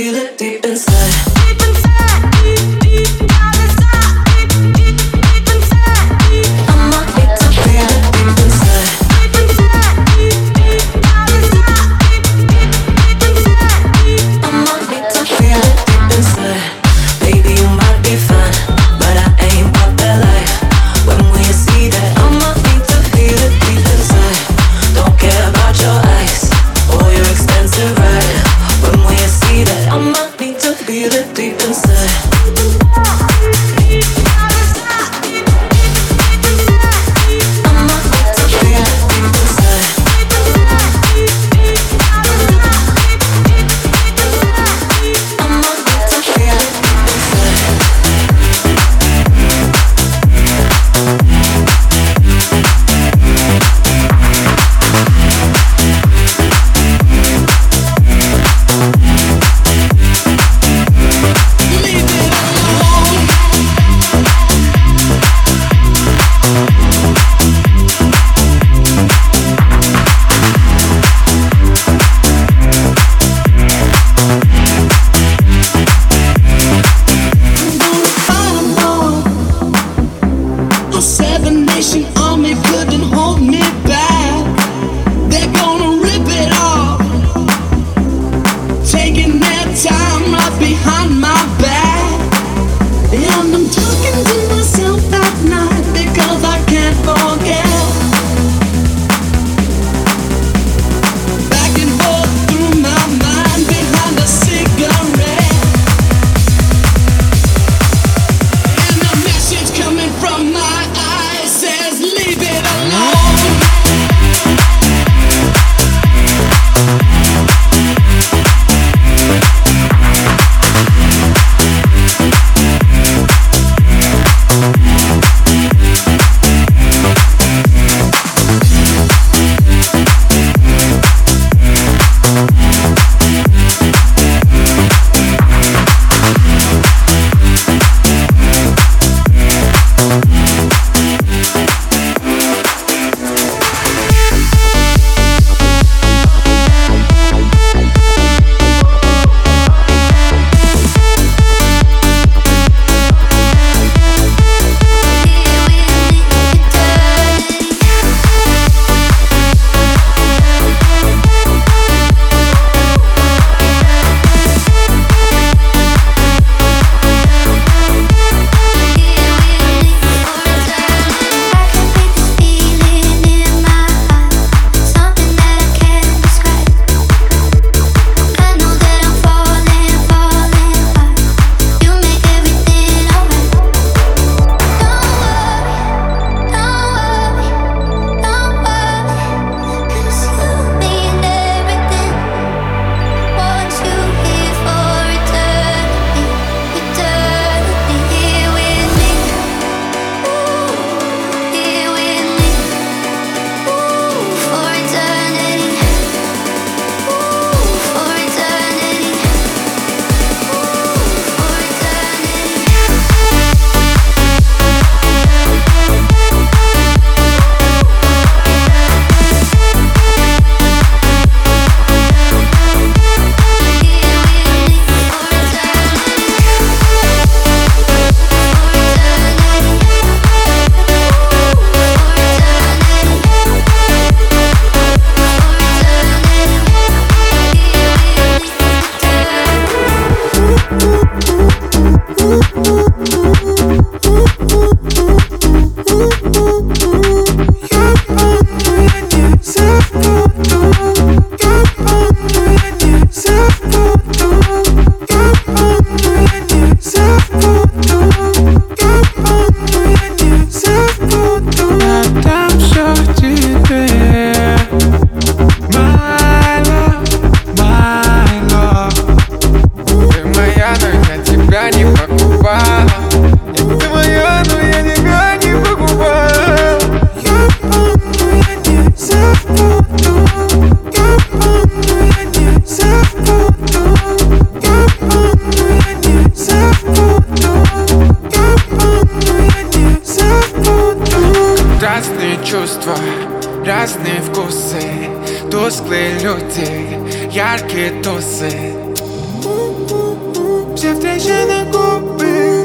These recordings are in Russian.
feel it deep inside. closer Seven Nation Army. Тусклые люди, яркие тусы Все встречи на губы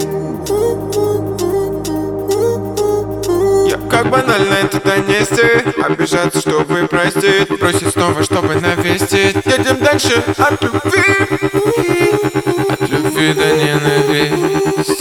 Я как банально это донести Обижаться, чтобы простить Бросить снова, чтобы навестить Едем дальше от любви. От любви до ненависти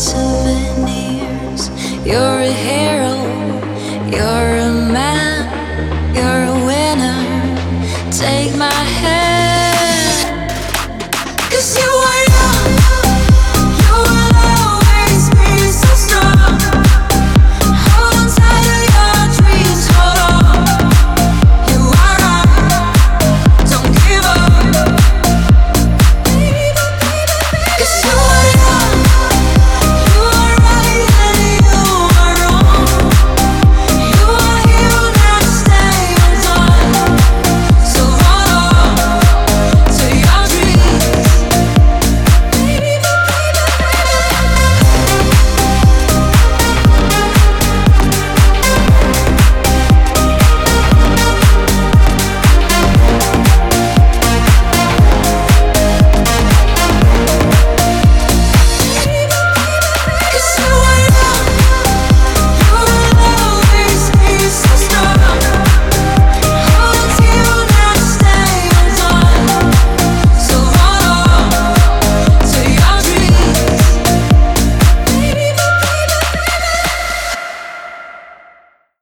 souvenirs. You're a hero, you're